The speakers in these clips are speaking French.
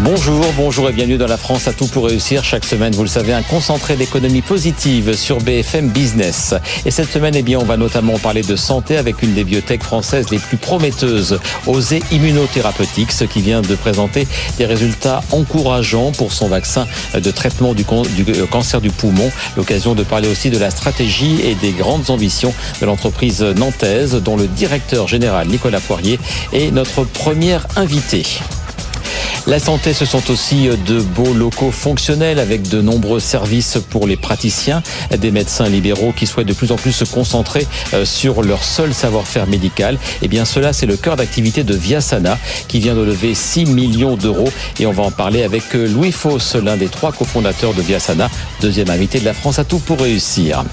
Bonjour, bonjour et bienvenue dans la France à tout pour réussir. Chaque semaine, vous le savez, un concentré d'économie positive sur BFM Business. Et cette semaine, eh bien, on va notamment parler de santé avec une des biotech françaises les plus prometteuses, Osée Immunotherapeutics, qui vient de présenter des résultats encourageants pour son vaccin de traitement du, du cancer du poumon. L'occasion de parler aussi de la stratégie et des grandes ambitions de l'entreprise nantaise, dont le directeur général Nicolas Poirier est notre premier invité. La santé, ce sont aussi de beaux locaux fonctionnels avec de nombreux services pour les praticiens, des médecins libéraux qui souhaitent de plus en plus se concentrer euh, sur leur seul savoir-faire médical. Eh bien cela, c'est le cœur d'activité de Viasana qui vient de lever 6 millions d'euros et on va en parler avec euh, Louis Foss, l'un des trois cofondateurs de Viasana, deuxième invité de la France à tout pour réussir.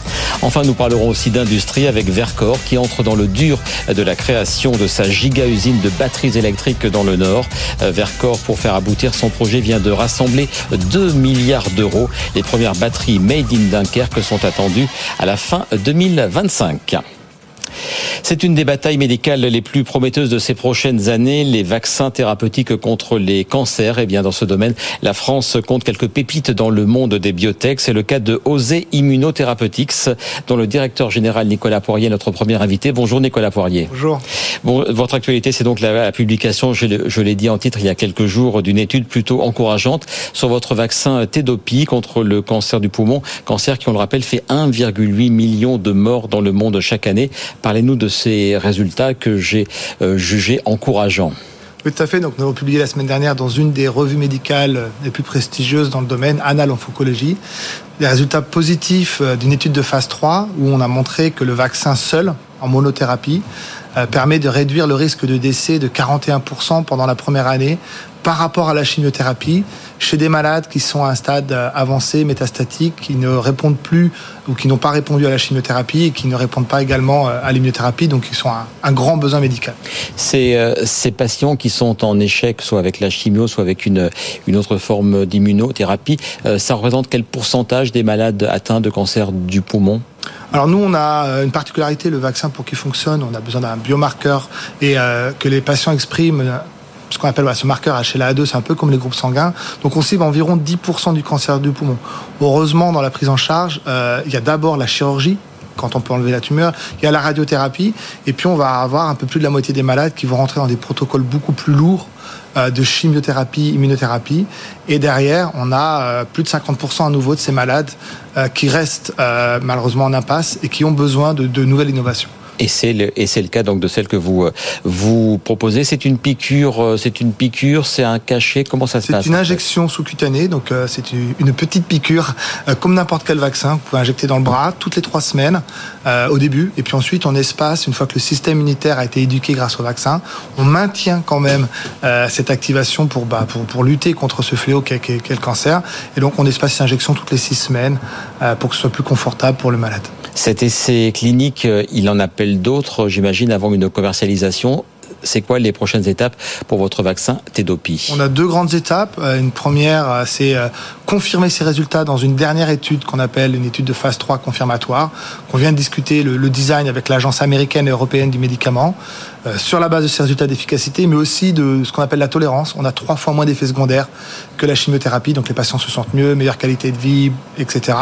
Enfin, nous parlerons aussi d'industrie avec Vercor qui entre dans le dur de la création de sa giga-usine de batteries électriques dans le Nord. Euh, Vercor pour faire aboutir son projet vient de rassembler 2 milliards d'euros. Les premières batteries made in Dunkerque sont attendues à la fin 2025. C'est une des batailles médicales les plus prometteuses de ces prochaines années, les vaccins thérapeutiques contre les cancers. Et eh bien, dans ce domaine, la France compte quelques pépites dans le monde des biotech. C'est le cas de Osé Immunotherapeutics, dont le directeur général Nicolas Poirier est notre premier invité. Bonjour Nicolas Poirier. Bonjour. Bon, votre actualité, c'est donc la, publication, je l'ai dit en titre il y a quelques jours, d'une étude plutôt encourageante sur votre vaccin Tedopi contre le cancer du poumon, cancer qui, on le rappelle, fait 1,8 million de morts dans le monde chaque année. Parlez-nous de ces résultats que j'ai euh, jugés encourageants. Oui, tout à fait. Nous avons publié la semaine dernière dans une des revues médicales les plus prestigieuses dans le domaine, Annales en des résultats positifs euh, d'une étude de phase 3 où on a montré que le vaccin seul, en monothérapie, euh, permet de réduire le risque de décès de 41% pendant la première année par rapport à la chimiothérapie chez des malades qui sont à un stade euh, avancé, métastatique, qui ne répondent plus ou qui n'ont pas répondu à la chimiothérapie et qui ne répondent pas également euh, à l'immunothérapie, donc ils sont un, un grand besoin médical. Ces, euh, ces patients qui sont en échec, soit avec la chimio, soit avec une, une autre forme d'immunothérapie, ça représente quel pourcentage des malades atteints de cancer du poumon? Alors nous, on a une particularité, le vaccin pour qu'il fonctionne, on a besoin d'un biomarqueur et que les patients expriment ce qu'on appelle ce marqueur HLA2, c'est un peu comme les groupes sanguins. Donc on cible environ 10% du cancer du poumon. Heureusement, dans la prise en charge, euh, il y a d'abord la chirurgie quand on peut enlever la tumeur, il y a la radiothérapie, et puis on va avoir un peu plus de la moitié des malades qui vont rentrer dans des protocoles beaucoup plus lourds euh, de chimiothérapie, immunothérapie. Et derrière, on a euh, plus de 50% à nouveau de ces malades qui restent malheureusement en impasse et qui ont besoin de nouvelles innovations. Et c'est le, et c'est le cas donc de celle que vous euh, vous proposez. C'est une piqûre, euh, c'est une piqûre, c'est un cachet. Comment ça se passe C'est une injection sous-cutanée, donc euh, c'est une petite piqûre comme n'importe quel vaccin. Vous pouvez injecter dans le bras toutes les trois semaines au début, et puis ensuite on espace une fois que le système immunitaire a été éduqué grâce au vaccin. On maintient quand même cette activation pour, bah, pour pour lutter contre ce fléau qu'est qu le cancer. Et donc on espace cette injection toutes les six semaines pour que ce soit plus confortable pour le malade. Cet essai clinique, il en appelle d'autres, j'imagine, avant une commercialisation c'est quoi les prochaines étapes pour votre vaccin Tedopi On a deux grandes étapes. Euh, une première, euh, c'est euh, confirmer ces résultats dans une dernière étude qu'on appelle une étude de phase 3 confirmatoire, qu'on vient de discuter le, design avec l'Agence américaine et européenne du médicament, sur la base de ces résultats d'efficacité, mais aussi de ce qu'on appelle la tolérance. On a trois fois moins d'effets secondaires que la chimiothérapie, donc les patients se sentent mieux, meilleure qualité de vie, etc.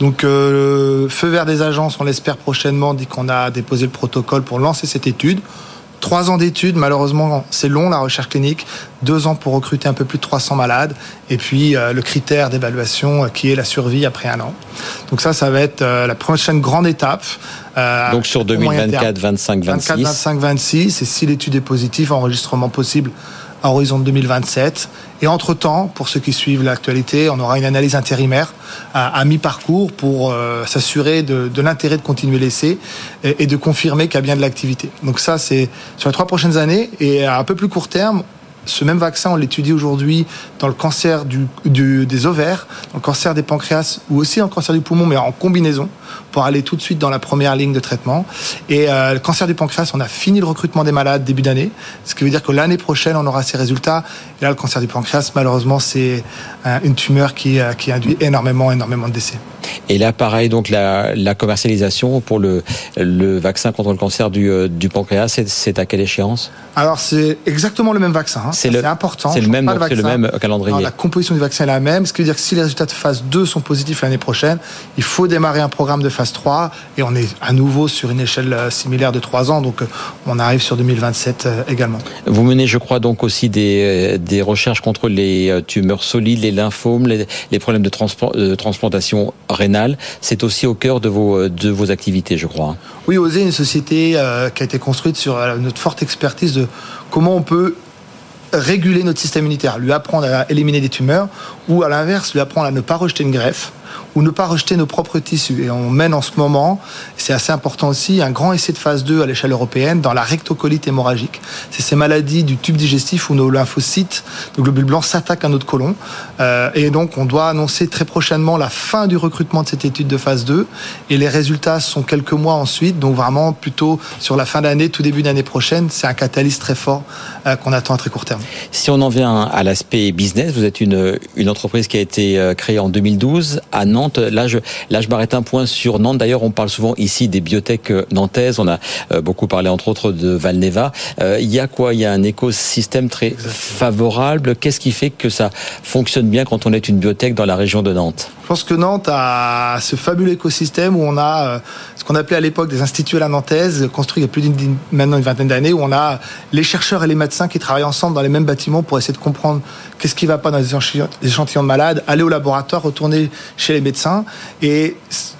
Donc, feu vert des agences, on l'espère prochainement, dit qu'on a déposé le protocole pour lancer cette étude. Trois ans d'études, malheureusement, c'est long la recherche clinique. Deux ans pour recruter un peu plus de 300 malades. Et puis euh, le critère d'évaluation euh, qui est la survie après un an. Donc ça, ça va être euh, la prochaine grande étape. Donc sur 2024, 25, 26. 24, 25, 26. Et si l'étude est positive, enregistrement possible à horizon 2027. Et entre-temps, pour ceux qui suivent l'actualité, on aura une analyse intérimaire à, mi-parcours pour euh, s'assurer de, l'intérêt de continuer l'essai et, de confirmer qu'il y a bien de l'activité. Donc ça, c'est sur les trois prochaines années. Et à un peu plus court terme, ce même vaccin, on l'étudie aujourd'hui dans le cancer des ovaires, dans le cancer des pancréas ou aussi dans le cancer du poumon, mais en combinaison, pour aller tout de suite dans la première ligne de traitement. Et euh, le cancer du pancréas, on a fini le recrutement des malades début d'année, ce qui veut dire que l'année prochaine, on aura ces résultats. Et là, le cancer du pancréas, malheureusement, c'est euh, une tumeur qui, euh, qui induit énormément, énormément de décès. Et là, pareil, donc la, la commercialisation pour le, le vaccin contre le cancer du, euh, du pancréas, c'est à quelle échéance? Alors c'est exactement le même vaccin. Hein. C'est important. C'est le même, c'est le même calendrier. la composition du vaccin est la même, ce qui veut dire que si les résultats de phase 2 sont positifs l'année prochaine, il faut démarrer un programme de phase 3 et on est à nouveau sur une échelle euh, similaire de 3 ans, donc euh, on arrive sur 2027 également. Vous menez, je crois, donc aussi des, des recherches contre les tumeurs solides, les lymphomes, les, les problèmes de, de transplantation rénale. C'est aussi au cœur de vos, vos activités, je crois. Oui, OSE une société euh, qui a été construite sur euh, notre forte expertise de comment on peut réguler notre système immunitaire, lui apprendre à éliminer des tumeurs, ou à l'inverse, lui apprendre à ne pas rejeter une greffe, ou ne pas rejeter nos propres tissus. Et on mène en ce moment, c'est assez important aussi, un grand essai de phase 2 à l'échelle européenne dans la rectocolite hémorragique. C'est ces maladies du tube digestif où nos lymphocytes, nos globules blancs s'attaquent à notre côlon. Euh, et donc on doit annoncer très prochainement la fin du recrutement de cette étude de phase 2. Et les résultats sont quelques mois ensuite, donc vraiment plutôt sur la fin d'année, tout début d'année prochaine. C'est un catalyse très fort euh, qu'on attend à très court terme. Si on en vient à l'aspect business, vous êtes une, une entreprise qui a été euh, créée en 2012 à Nantes Là, je, là, je m'arrête un point sur Nantes. D'ailleurs, on parle souvent ici des biotech euh, nantaises. On a euh, beaucoup parlé, entre autres, de Valneva. Euh, il y a quoi? Il y a un écosystème très favorable. Qu'est-ce qui fait que ça fonctionne bien quand on est une biotech dans la région de Nantes? Je pense que Nantes a ce fabuleux écosystème où on a ce qu'on appelait à l'époque des instituts à la nantaise, construits il y a plus d'une maintenant une vingtaine d'années, où on a les chercheurs et les médecins qui travaillent ensemble dans les mêmes bâtiments pour essayer de comprendre qu'est-ce qui ne va pas dans les échantillons de malades, aller au laboratoire, retourner chez les médecins. Et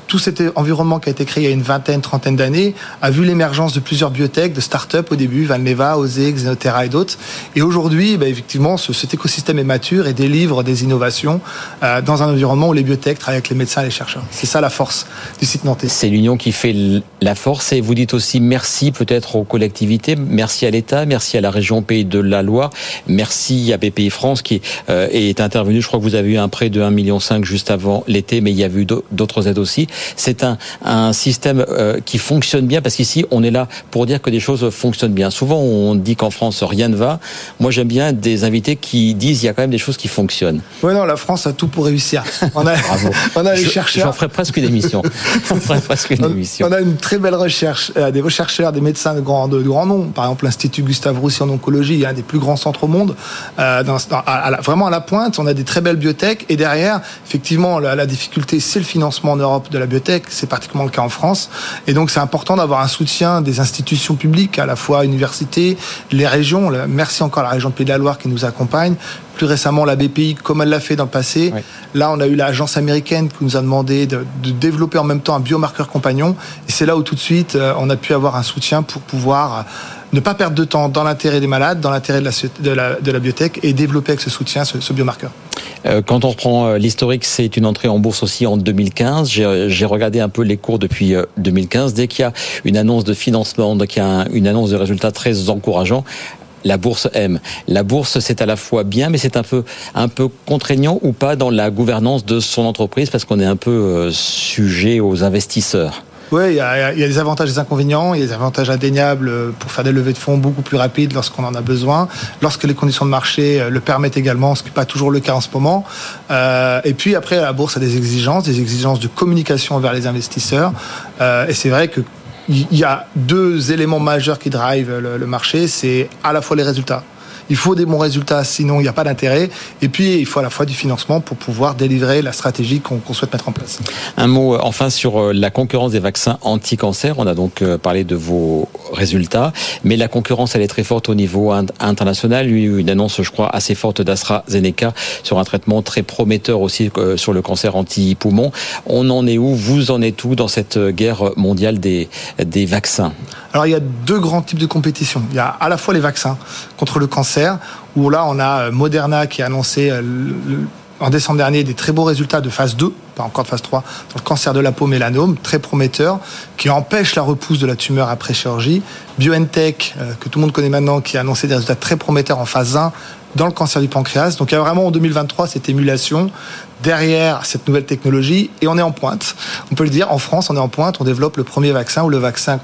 tout cet environnement qui a été créé il y a une vingtaine, trentaine d'années a vu l'émergence de plusieurs biotech, de start-up au début, Valneva, Osé, Xenotera et d'autres. Et aujourd'hui, bah, effectivement, cet écosystème est mature et délivre des innovations euh, dans un environnement où les biotech travaillent avec les médecins et les chercheurs. C'est ça la force du site nantais. C'est l'union qui fait la force et vous dites aussi merci peut-être aux collectivités, merci à l'État, merci à la région Pays de la Loire, merci à BPI France qui euh, est intervenu. Je crois que vous avez eu un prêt de 1,5 million juste avant l'été, mais il y a eu d'autres aides aussi c'est un, un système euh, qui fonctionne bien parce qu'ici, on est là pour dire que des choses fonctionnent bien. Souvent, on dit qu'en France, rien ne va. Moi, j'aime bien des invités qui disent qu'il y a quand même des choses qui fonctionnent. Oui, non, la France a tout pour réussir. On a, Bravo. on a les chercheurs. J'en ferai presque une émission. presque une émission. On a une très belle recherche. Euh, des chercheurs, des médecins de grand, de, grand nom. Par exemple, l'Institut Gustave Roussy en oncologie, un des plus grands centres au monde. Euh, dans, vraiment à la pointe, on a des très belles biotech. Et derrière, effectivement, la, la difficulté, c'est le financement en Europe de la biotech, c'est particulièrement le cas en France. Et donc c'est important d'avoir un soutien des institutions publiques, à la fois universités, les régions. Merci encore à la région de Pays de la Loire qui nous accompagne. Plus récemment, la BPI, comme elle l'a fait dans le passé. Là, on a eu l'agence américaine qui nous a demandé de, développer en même temps un biomarqueur compagnon. Et c'est là où tout de suite, euh, on a pu avoir un soutien pour pouvoir ne pas perdre de temps dans l'intérêt des malades, dans l'intérêt de la, de, la, de la biotech et développer avec ce soutien ce, biomarqueur. Euh, quand on reprend euh, l'historique, c'est une entrée en bourse aussi en 2015. J'ai regardé un peu les cours depuis 2015. Euh, Dès qu'il y a une annonce de financement, dès qu'il y a une annonce de résultats très encourageants, la bourse aime. La bourse, c'est à la fois bien, mais c'est un peu, un peu contraignant ou pas dans la gouvernance de son entreprise parce qu'on est un peu sujet aux investisseurs. Il y, a, des avantages et des inconvénients. Il y a des avantages indéniables pour faire des levées de fonds beaucoup plus rapides lorsqu'on en a besoin, lorsque les conditions de marché euh, le permettent également, ce qui n'est pas toujours le cas en ce moment. Euh, et puis après, la bourse a des exigences, des exigences de communication vers les investisseurs. Euh, et c'est vrai que il y a deux éléments majeurs qui drivent le marché, c'est à la fois les résultats il faut des bons résultats, sinon il n'y a pas d'intérêt. Et puis, il faut à la fois du financement pour pouvoir délivrer la stratégie qu'on souhaite mettre en place. Un mot euh, enfin sur euh, la concurrence des vaccins anti-cancer. On a donc euh, parlé de vos résultats, mais la concurrence, elle est très forte au niveau international. Il y a eu une annonce, je crois, assez forte d'AstraZeneca sur un traitement très prometteur aussi sur le cancer anti-poumon. On en est où? Vous en êtes où dans cette guerre mondiale des, des vaccins? Alors, il y a deux grands types de compétition. Il y a à la fois les vaccins contre le cancer où là, on a euh, Moderna qui a annoncé euh, en décembre dernier des très beaux résultats de phase 2, pas encore de phase 3, dans le cancer de la peau mélanome, très prometteur, qui empêche la repousse de la tumeur après chirurgie. BioNTech, euh, que tout le monde connaît maintenant, qui a annoncé des résultats très prometteurs en phase 1 dans le cancer du pancréas. Donc il y a vraiment en 2023 cette émulation derrière cette nouvelle technologie et on est en pointe. On peut le dire, en France, on est en pointe, on développe le premier vaccin ou le vaccin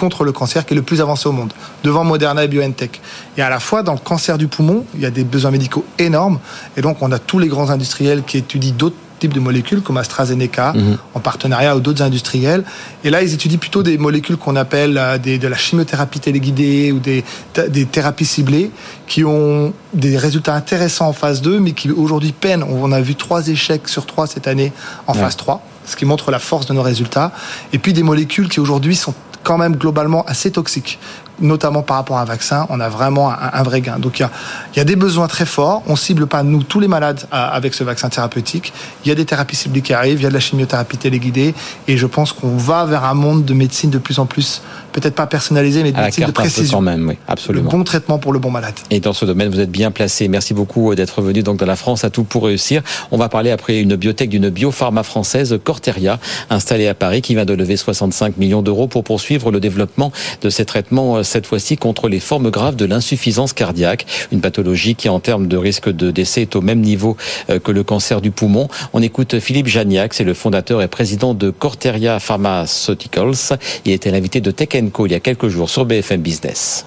contre le cancer qui est le plus avancé au monde, devant Moderna et BioNTech. Et à la fois, dans le cancer du poumon, il y a des besoins médicaux énormes. Et donc, on a tous les grands industriels qui étudient d'autres types de molécules comme AstraZeneca, mhm. en partenariat avec d'autres industriels. Et là, ils étudient plutôt des molécules qu'on appelle euh, des, de la chimiothérapie téléguidée ou des, des thérapies ciblées qui ont des résultats intéressants en phase 2, mais qui aujourd'hui peinent. On a vu trois échecs sur trois cette année en phase 3, ce qui montre la force de nos résultats. Et puis des molécules qui aujourd'hui sont quand même globalement assez toxiques notamment par rapport à un vaccin, on a vraiment un, vrai gain. Donc il y a, y a, des besoins très forts. On cible pas nous tous les malades avec ce vaccin thérapeutique. Il y a des thérapies ciblées qui arrivent, il y a de la chimiothérapie téléguidée, et je pense qu'on va vers un monde de médecine de plus en plus, peut-être pas personnalisé, mais de médecine de précision. Quand même, oui, absolument. Le bon traitement pour le bon malade. Et dans ce domaine, vous êtes bien placé. Merci beaucoup d'être venu donc dans la France à tout pour réussir. On va parler après une biotech d'une biopharma française, Corteria, installée à Paris, qui vient de lever 65 millions d'euros pour poursuivre le développement de ces traitements cette fois-ci contre les formes graves de l'insuffisance cardiaque, une pathologie qui en termes de risque de décès est au même niveau euh, que le cancer du poumon. On écoute Philippe Janiac, c'est le fondateur et président de Corteria Pharmaceuticals. Il était l'invité de Tech Co il y a quelques jours sur BFM Business.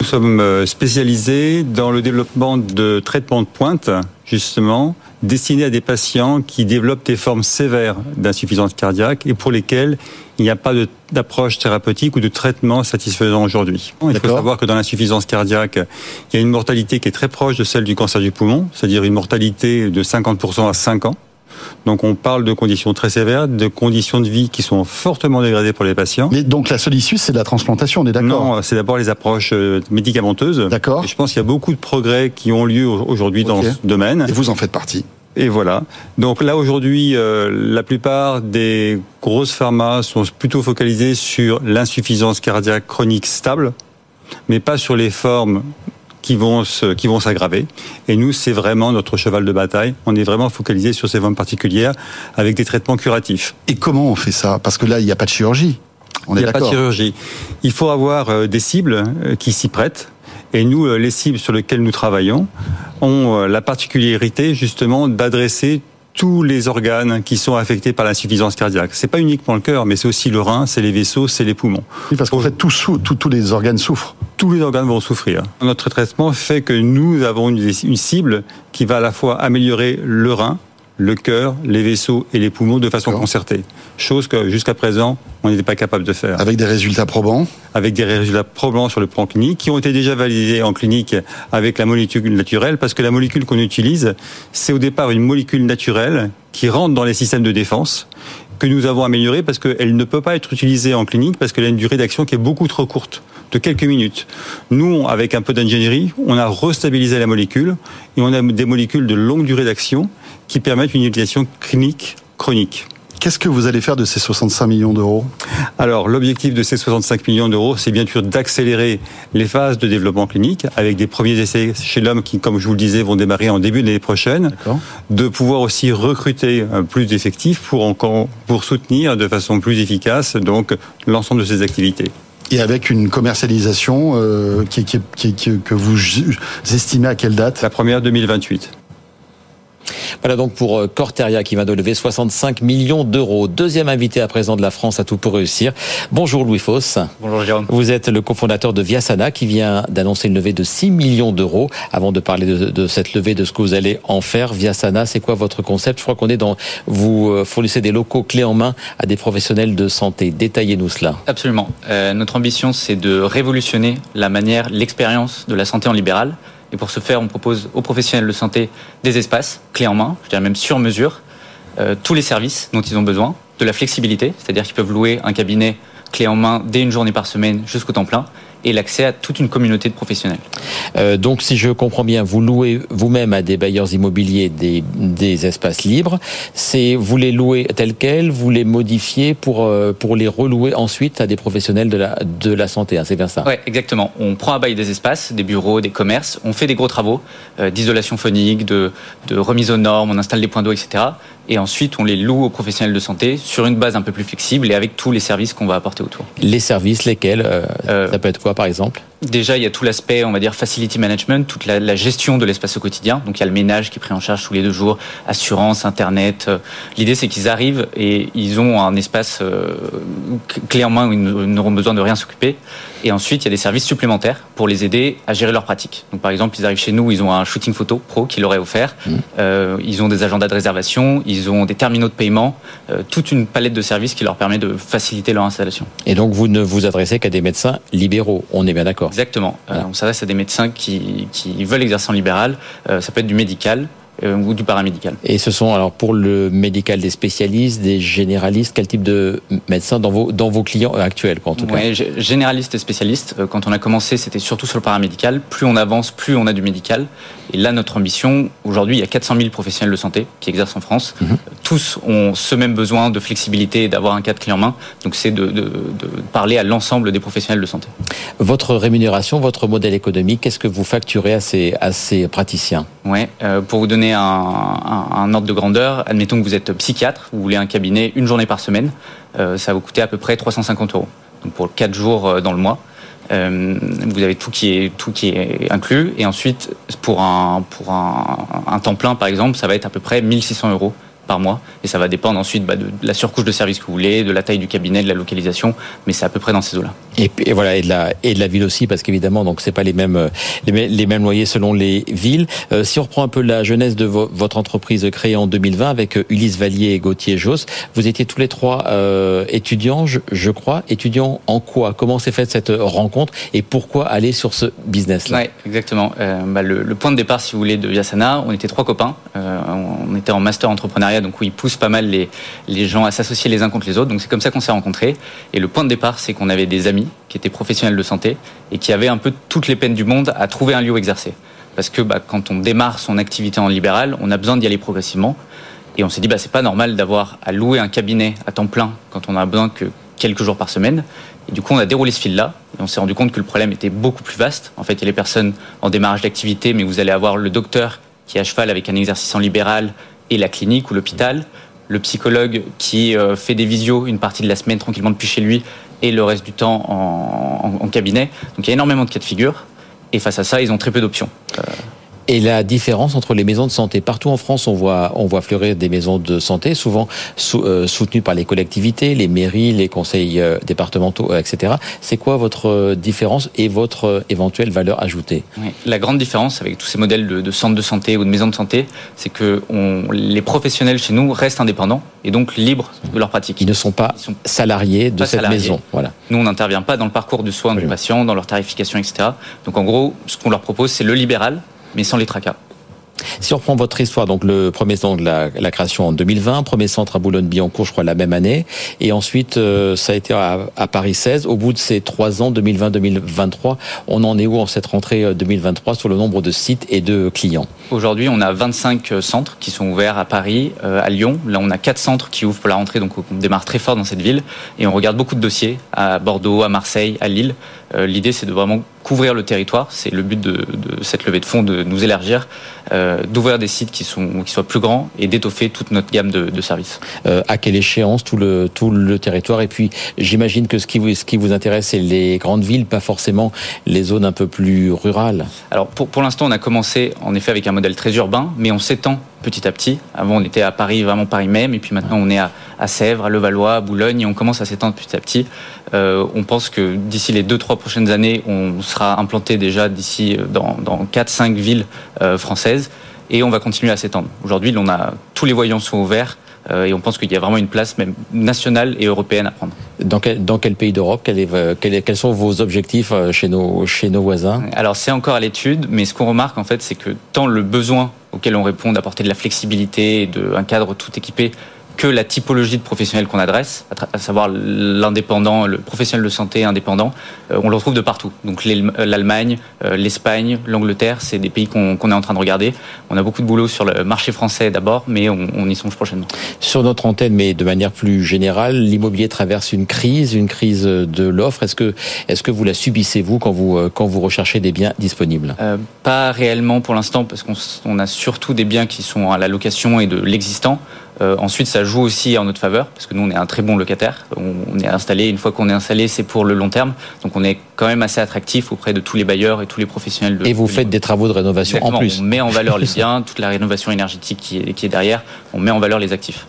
Nous sommes euh, spécialisés dans le développement de traitements de pointe, justement, destinés à des patients qui développent des formes sévères d'insuffisance cardiaque et pour lesquels il n'y a pas d'approche thérapeutique ou de traitement satisfaisant aujourd'hui. Il faut savoir que dans l'insuffisance cardiaque, il y a une mortalité qui est très proche de celle du cancer du poumon, c'est-à-dire une mortalité de 50% à 5 ans. Donc on parle de conditions très sévères, de conditions de vie qui sont fortement dégradées pour les patients. Mais donc la seule issue, c'est de la transplantation, on est d'accord Non, c'est d'abord les approches euh, médicamenteuses. D'accord. Je pense qu'il y a beaucoup de progrès qui ont lieu aujourd'hui dans ce domaine. Et vous en faites partie et voilà. Donc là aujourd'hui, euh, la plupart des grosses pharmas sont plutôt focalisées sur l'insuffisance cardiaque chronique stable, mais pas sur les formes qui vont qui vont s'aggraver. Et nous, c'est vraiment notre cheval de bataille. On est vraiment focalisé sur ces formes particulières avec des traitements curatifs. Et comment on fait ça? Parce que là, il n'y a pas de chirurgie. On il n'y a pas de chirurgie. Il faut avoir euh, des cibles euh, qui s'y prêtent. Et nous, euh, les cibles sur lesquelles nous travaillons ont la particularité justement d'adresser tous les organes qui sont affectés par l'insuffisance cardiaque. C'est pas uniquement le cœur, mais c'est aussi le rein, c'est les vaisseaux, c'est les poumons. Oui, parce qu'en fait, tous, tous les organes souffrent. Tous les organes vont souffrir. Notre traitement fait que nous avons une cible qui va à la fois améliorer le rein, le cœur, les vaisseaux et les poumons de façon concertée. Chose que jusqu'à présent, on n'était pas capable de faire. Avec des résultats probants Avec des résultats probants sur le plan clinique, qui ont été déjà validés en clinique avec la molécule naturelle, parce que la molécule qu'on utilise, c'est au départ une molécule naturelle qui rentre dans les systèmes de défense, que nous avons améliorée parce qu'elle ne peut pas être utilisée en clinique, parce qu'elle a une durée d'action qui est beaucoup trop courte de quelques minutes. Nous, avec un peu d'ingénierie, on a restabilisé la molécule et on a des molécules de longue durée d'action qui permettent une utilisation clinique chronique. Qu'est-ce que vous allez faire de ces 65 millions d'euros? Alors, l'objectif de ces 65 millions d'euros, c'est bien sûr d'accélérer les phases de développement clinique avec des premiers essais chez l'homme qui, comme je vous le disais, vont démarrer en début de l'année prochaine. De pouvoir aussi recruter euh, plus d'effectifs pour encore, pour soutenir de façon plus efficace donc l'ensemble de ces activités. Et avec une commercialisation euh, qui, que vous estimez à quelle date? La première 2028. Voilà donc pour euh, Corteria qui va de lever 65 millions d'euros. Deuxième invité à présent de la France à tout pour réussir. Bonjour Louis Foss. Bonjour Jérôme. Vous êtes le cofondateur de Viasana qui vient d'annoncer une levée de 6 millions d'euros. Avant de parler de, cette levée, de ce que vous allez en faire, Viasana, c'est quoi votre concept? Je crois qu'on est dans, vous euh, fournissez des locaux clés en main à des professionnels de santé. Détaillez-nous cela. Absolument. Euh, notre ambition, c'est de révolutionner la manière, l'expérience de la santé en libéral et pour ce faire, on propose aux professionnels de santé des espaces clés en main, je dirais même sur mesure, euh, tous les services dont ils ont besoin, de la flexibilité, c'est-à-dire qu'ils peuvent louer un cabinet clé en main dès une journée par semaine jusqu'au temps plein, et l'accès à toute une communauté de professionnels. Euh, donc, si je comprends bien, vous louez vous-même à des bailleurs immobiliers des, des espaces libres. C'est vous les louez tels quels, vous les modifiez pour euh, pour les relouer ensuite à des professionnels de la de la santé. Hein, c'est bien ça? Oui, exactement. On prend à bail des espaces, des bureaux, des commerces. On fait des gros travaux euh, d'isolation phonique, de de remise aux normes. On installe des points d'eau, etc et ensuite on les loue aux professionnels de santé sur une base un peu plus flexible et avec tous les services qu'on va apporter autour. Les services, lesquels Ça peut être quoi par exemple? Déjà, il y a tout l'aspect, on va dire, facility management, toute la, la gestion de l'espace au quotidien. Donc, il y a le ménage qui est pris en charge tous les deux jours, assurance, internet. Euh, l'idée, c'est qu'ils arrivent et ils ont un espace euh, clé en main où ils n'auront besoin de rien s'occuper. Et ensuite, il y a des services supplémentaires pour les aider à gérer leur pratique. Donc, par exemple, ils arrivent chez nous, ils ont un shooting photo pro qui leur est offert. Mmh. Euh, ils ont des agendas de réservation, ils ont des terminaux de paiement, euh, toute une palette de services qui leur permet de faciliter leur installation. Et donc, vous ne vous adressez qu'à des médecins libéraux, on est bien d'accord Exactement. Euh, on s'adresse à des médecins qui, veulent exercer en libéral. Euh, ça peut être du médical, ou du paramédical. Et ce sont alors pour le médical des spécialistes, des généralistes, quel type de médecins dans vos dans vos clients actuels en tout ouais, cas Généralistes et spécialistes. Quand on a commencé, c'était surtout sur le paramédical. Plus on avance, plus on a du médical. Et là, notre ambition, aujourd'hui, il y a 400 000 professionnels de santé qui exercent en France. Mhm. Tous ont ce même besoin de flexibilité et d'avoir un cadre clé en main. Donc, c'est de, de, de, parler à l'ensemble des professionnels de santé. Votre rémunération, votre modèle économique, qu'est-ce que vous facturez à ces, à ces praticiens? Ouais, euh, pour vous donner un, ordre de grandeur, admettons que vous êtes psychiatre, vous voulez un cabinet une journée par semaine, euh, ça va vous coûter à peu près 350 euros. Donc, pour 4 jours euh, dans le mois. Euh, vous avez tout qui est inclus et ensuite pour un pour un, un temps plein par exemple ça va être à peu près 1600 euros par mois. Et ça va dépendre ensuite bah, de la surcouche de service que vous voulez, de la taille du cabinet, de la localisation, mais c'est à peu près dans ces eaux-là. Et, et, voilà, et de la et de la ville aussi, parce qu'évidemment, donc c'est pas les mêmes les, les, mêmes loyers selon les villes. Euh, si on reprend un peu la jeunesse de vo votre entreprise créée en 2020 avec euh, Ulysse Vallier et Gauthier Joss, vous étiez tous les trois euh, étudiants, je, je, crois, étudiants en quoi? Comment s'est faite cette rencontre? Et pourquoi aller sur ce business-là? Oui, exactement. Euh, bah, le, le, point de départ, si vous voulez, de Yasana, on était trois copains. Euh, on était en master entrepreneuriat donc où il pousse pas mal les, les gens à s'associer les uns contre les autres. Donc c'est comme ça qu'on s'est rencontrés. Et le point de départ, c'est qu'on avait des amis qui étaient professionnels de santé et qui avaient un peu toutes les peines du monde à trouver un lieu où exercer. Parce que bah, quand on démarre son activité en libéral, on a besoin d'y aller progressivement. Et on s'est dit, bah, c'est pas normal d'avoir à louer un cabinet à temps plein quand on a besoin que quelques jours par semaine. Et du coup, on a déroulé ce fil-là et on s'est rendu compte que le problème était beaucoup plus vaste. En fait, il y a les personnes en démarrage d'activité, mais vous allez avoir le docteur qui est à cheval avec un exercice en libéral et la clinique ou l'hôpital, le psychologue qui euh, fait des visios une partie de la semaine tranquillement depuis chez lui et le reste du temps en, en, en cabinet. Donc il y a énormément de cas de figure. Et face à ça, ils ont très peu d'options. Et la différence entre les maisons de santé. Partout en France, on voit, on voit fleurir des maisons de santé, souvent sou, euh, soutenues par les collectivités, les mairies, les conseils euh, départementaux, euh, etc. C'est quoi votre différence et votre éventuelle valeur ajoutée? Oui. La grande différence avec tous ces modèles de, de centres de santé ou de maisons de santé, c'est que on, les professionnels chez nous restent indépendants et donc libres de leur pratique. Ils ne sont pas sont salariés de pas cette salariés. maison. Voilà. Nous, on n'intervient pas dans le parcours de soins oui. du patient, dans leur tarification, etc. Donc en gros, ce qu'on leur propose, c'est le libéral mais sans les tracas. Si on reprend votre histoire, donc le premier centre la, la création en 2020, premier centre à Boulogne-Billancourt, je crois, la même année, et ensuite euh, ça a été à, à, Paris 16. Au bout de ces trois ans, 2020-2023, on en est où en cette rentrée 2023 sur le nombre de sites et de clients? Aujourd'hui, on a 25 centres qui sont ouverts à Paris, euh, à Lyon. Là, on a quatre centres qui ouvrent pour la rentrée, donc on démarre très fort dans cette ville, et on regarde beaucoup de dossiers à Bordeaux, à Marseille, à Lille. Euh, L'idée, c'est de vraiment couvrir le territoire. C'est le but de, de, cette levée de fonds, de nous élargir, euh, d'ouvrir des sites qui, sont, qui soient plus grands et d'étoffer toute notre gamme de, de services. Euh, à quelle échéance tout le, tout le territoire? Et puis, j'imagine que ce qui, vous, ce qui vous intéresse, c'est les grandes villes, pas forcément les zones un peu plus rurales. Alors, pour, pour l'instant, on a commencé en effet avec un modèle très urbain, mais on s'étend petit à petit. Avant, on était à Paris, vraiment Paris même, et puis maintenant, on est à, Sèvres, à Levallois, à Boulogne, et on commence à s'étendre petit à petit. Euh, on pense que d'ici les 2-3 prochaines années, on sera implanté déjà d'ici euh, dans, dans 4-5 villes euh, françaises, et on va continuer à s'étendre. Aujourd'hui, tous les voyants sont ouverts. Euh, et on pense qu'il y a vraiment une place même nationale et européenne à prendre. Dans quel, dans quel pays d'Europe quel quel Quels sont vos objectifs chez nos, chez nos voisins? Alors c'est encore à l'étude, mais ce qu'on remarque en fait, c'est que tant le besoin auquel on répond d'apporter de la flexibilité et de, un cadre tout équipé que la typologie de professionnels qu'on adresse, à savoir l'indépendant, le professionnel de santé indépendant, euh, on le retrouve de partout. Donc l'Allemagne, euh, l'Espagne, l'Angleterre, c'est des pays qu'on qu est en train de regarder. On a beaucoup de boulot sur le marché français d'abord, mais on, on, y songe prochainement. Sur notre antenne, mais de manière plus générale, l'immobilier traverse une crise, une crise de l'offre. Est-ce que, est-ce que vous la subissez vous quand vous quand vous recherchez des biens disponibles? Euh, Pas réellement pour l'instant, parce qu'on a surtout des biens qui sont à la location et de l'existant. Ensuite, ça joue aussi en notre faveur parce que nous, on est un très bon locataire. On, est installé. Une fois qu'on est installé, c'est pour le long terme. Donc, on est quand même assez attractif auprès de tous les bailleurs et tous les professionnels. De, et vous faites des travaux de rénovation en plus. On met en valeur les biens, toute la rénovation énergétique qui est, qui est derrière. On met en valeur les actifs.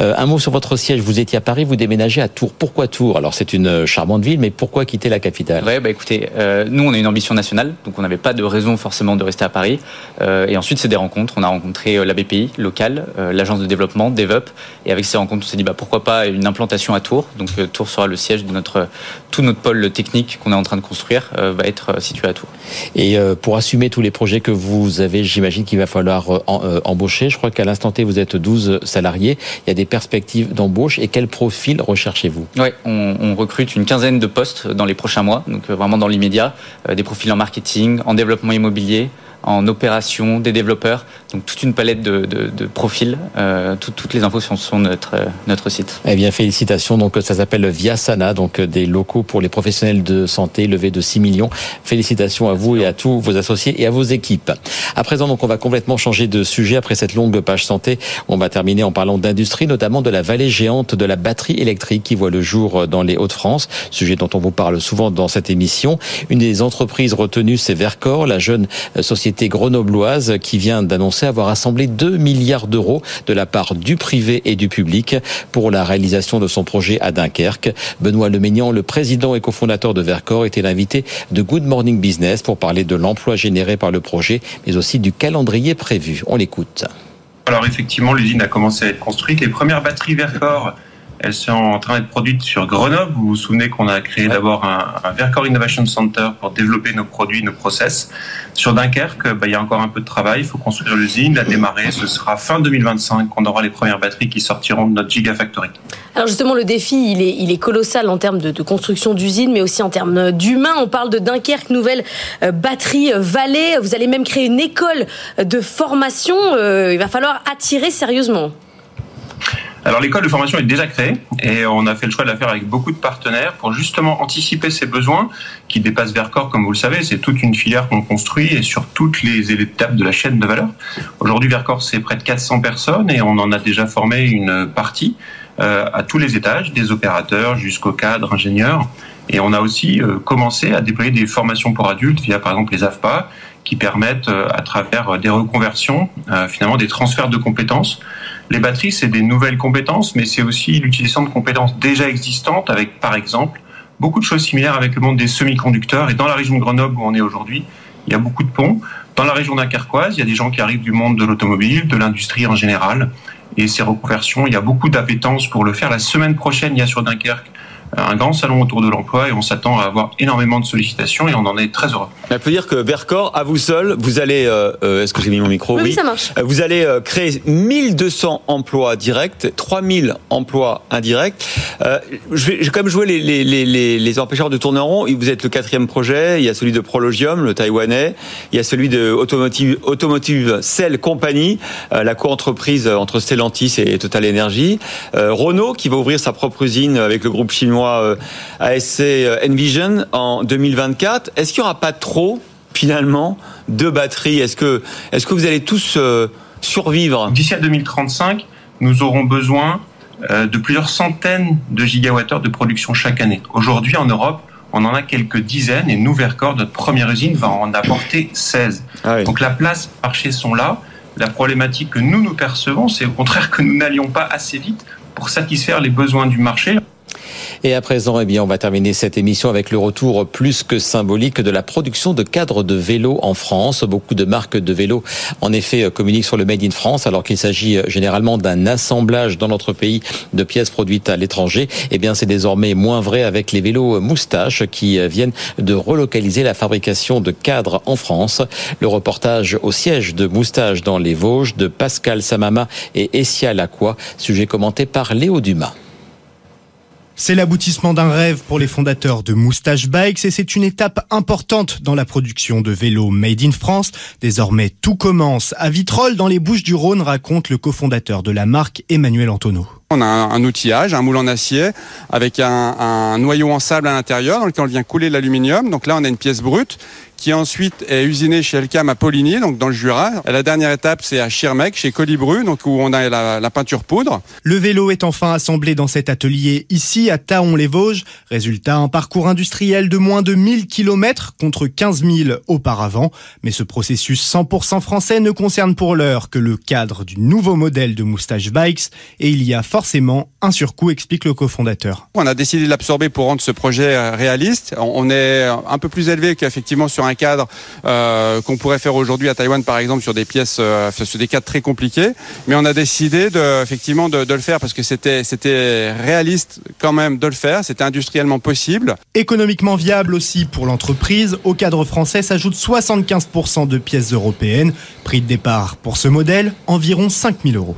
Euh, un mot sur votre siège. Vous étiez à Paris, vous déménagez à Tours. Pourquoi Tours? Alors c'est une euh, charmante ville, mais pourquoi quitter la capitale? Ouais, bah écoutez, euh, nous on a une ambition nationale, donc on n'avait pas de raison forcément de rester à Paris. et ensuite c'est des rencontres. On a rencontré la BPI locale, l'agence de développement, DevUp, et avec ces rencontres on s'est dit bah pourquoi pas une implantation à Tours? Donc Tours sera le siège de notre tout notre pôle technique qu'on est en train de construire va être situé à Tours. Et pour assumer tous les projets que vous avez, j'imagine qu'il va falloir embaucher. Je crois qu'à l'instant T vous êtes 12 salariés. Il y a des perspectives d'embauche. Et quel profil recherchez-vous? Oui, on, recrute une quinzaine de postes dans les prochains mois, donc euh, vraiment dans l'immédiat, euh, des profils en marketing, en développement immobilier, en opération, des développeurs, donc toute une palette de, de, de profils. Euh, toutes les infos sont sur notre, notre site. Eh bien, félicitations. Donc, ça s'appelle Viasana, donc des locaux pour les professionnels de santé, levé de 6 millions. Félicitations à vous et à tous vos associés et à vos équipes. À présent, donc, on va complètement changer de sujet après cette longue page santé. On va terminer en parlant d'industrie, notamment de la vallée géante de la batterie électrique qui voit le jour dans les Hauts-de-France, sujet dont on vous parle souvent dans cette émission. Une des entreprises retenues, c'est Vercor, la jeune société grenobloise qui vient d'annoncer avoir assemblé 2 milliards d'euros de la part du privé et du public pour la réalisation de son projet à Dunkerque. Benoît Leménian, le président et cofondateur de Vercor, était l'invité de Good Morning Business pour parler de l'emploi généré par le projet, mais aussi du calendrier prévu. On l'écoute. Alors effectivement, l'usine a commencé à être construite. Les premières batteries Vercor elles sont en train d'être produites sur Grenoble. Vous vous souvenez qu'on a créé d'abord un, un Vercor Innovation Center pour développer nos produits, nos process. Sur Dunkerque, bah, il y a encore un peu de travail. Il faut construire l'usine, la démarrer. Ce sera fin 2025 qu'on aura les premières batteries qui sortiront de notre Gigafactory. Alors justement, le défi, il est, il est colossal en termes de, de construction d'usine, mais aussi en termes d'humains. On parle de Dunkerque, nouvelle euh, batterie euh, vallée. Vous allez même créer une école de formation. Euh, il va falloir attirer sérieusement. Alors l'école de formation est déjà créée et on a fait le choix de la faire avec beaucoup de partenaires pour justement anticiper ces besoins qui dépassent Vercor, comme vous le savez, c'est toute une filière qu'on construit et sur toutes les étapes de la chaîne de valeur. Aujourd'hui, Vercor, c'est près de 400 personnes et on en a déjà formé une partie euh, à tous les étages, des opérateurs jusqu'aux cadres, ingénieurs. Et on a aussi euh, commencé à déployer des formations pour adultes via par exemple les AFPA qui permettent euh, à travers des reconversions, finalement des transferts de compétences les batteries, c'est des nouvelles compétences, mais c'est aussi l'utilisation de compétences déjà existantes avec, par exemple, beaucoup de choses similaires avec le monde des semi-conducteurs. Et dans la région de Grenoble où on est aujourd'hui, il y a beaucoup de ponts. Dans la région d'Acarquoise, il y a des gens qui arrivent du monde de l'automobile, de l'industrie en général. Et ces reconversions, il y a beaucoup d'appétence pour le faire. La semaine prochaine, il y a sur Dunkerque un grand salon autour de l'emploi et on s'attend à avoir énormément de sollicitations et on en est très heureux. Ça peut dire que Vercor, à vous seul, vous allez, euh, euh, est-ce que j'ai mis mon micro? Oui, ça marche. Euh, vous allez créer 1200 emplois directs, 3000 emplois indirects. je vais, quand même joué les, les, les, les empêcheurs de tourner en rond. Vous êtes le quatrième projet. Il y a celui de Prologium, le taïwanais. Il y a celui de Automotive, Automotive Cell Company, la co-entreprise entre Stellantis et Total Energy. Renault, qui va ouvrir sa propre usine avec le groupe chinois euh, ASC euh, Envision en 2024. Est-ce qu'il n'y aura pas trop, finalement, de batteries? Est-ce que, est que vous allez tous euh, survivre? D'ici à 2035, nous aurons besoin de plusieurs centaines de gigawattheures de production chaque année. Aujourd'hui, en Europe, on en a quelques dizaines et nous, Vercor, notre première usine, va en apporter 16. Ah Donc la place, marché sont là. La problématique que nous, nous percevons, c'est au contraire que nous n'allions pas assez vite pour satisfaire les besoins du marché. Et à présent, eh bien, on va terminer cette émission avec le retour plus que symbolique de la production de cadres de vélos en France. Beaucoup de marques de vélos, en effet, communiquent sur le Made in France, alors qu'il s'agit généralement d'un assemblage dans notre pays de pièces produites à l'étranger. Eh bien, c'est désormais moins vrai avec les vélos moustaches qui viennent de relocaliser la fabrication de cadres en France. Le reportage au siège de Moustache dans les Vosges de Pascal Samama et Essia Lacroix, sujet commenté par Léo Dumas. C'est l'aboutissement d'un rêve pour les fondateurs de Moustache Bikes et c'est une étape importante dans la production de vélos made in France. Désormais, tout commence à Vitrolles dans les Bouches du Rhône, raconte le cofondateur de la marque Emmanuel Antonio. On a un, outillage, un moule en acier avec un, un noyau en sable à l'intérieur dans lequel on vient couler l'aluminium. Donc là, on a une pièce brute qui ensuite est usiné chez Elcam à Poligny, donc dans le Jura. La dernière étape, c'est à Schirmeck, chez Colibru, donc où on a la, la peinture poudre. Le vélo est enfin assemblé dans cet atelier ici à Taon-les-Vosges. Résultat, un parcours industriel de moins de 1000 km contre 15 000 auparavant. Mais ce processus 100% français ne concerne pour l'heure que le cadre du nouveau modèle de Moustache Bikes et il y a forcément un surcoût, explique le cofondateur. On a décidé de l'absorber pour rendre ce projet euh, réaliste. On est un peu plus élevé qu'effectivement sur un cadre euh, qu'on pourrait faire aujourd'hui à Taïwan, par exemple, sur des pièces, euh, sur des cadres très compliqués. Mais on a décidé effectivement de, le faire parce que c'était c'était réaliste quand même de le faire. C'était industriellement possible. Économiquement viable aussi pour l'entreprise. Au cadre français s'ajoute 75% de pièces européennes. Prix de départ pour ce modèle, environ 5000 euros.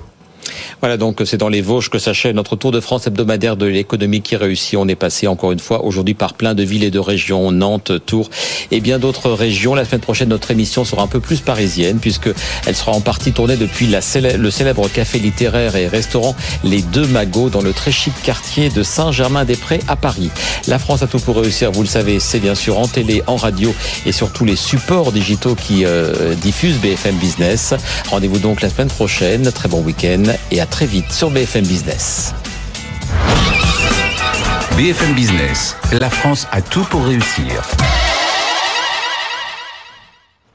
Voilà, donc c'est dans les Vosges que s'achève notre tour de France hebdomadaire de l'économie qui réussit. On est passé encore une fois aujourd'hui par plein de villes et de régions, Nantes, Tours et bien d'autres régions. La semaine prochaine, notre émission sera un peu plus parisienne puisque elle sera en partie tournée depuis le célèbre café littéraire et restaurant Les Deux Magots dans le très chic quartier de Saint-Germain-des-Prés à Paris. La France a tout pour réussir, vous le savez, c'est bien sûr en télé, en radio et sur tous les supports digitaux qui euh, diffusent BFM Business. Rendez-vous donc la semaine prochaine. Très bon week-end et à très vite sur BFM Business. BFM Business, la France a tout pour réussir.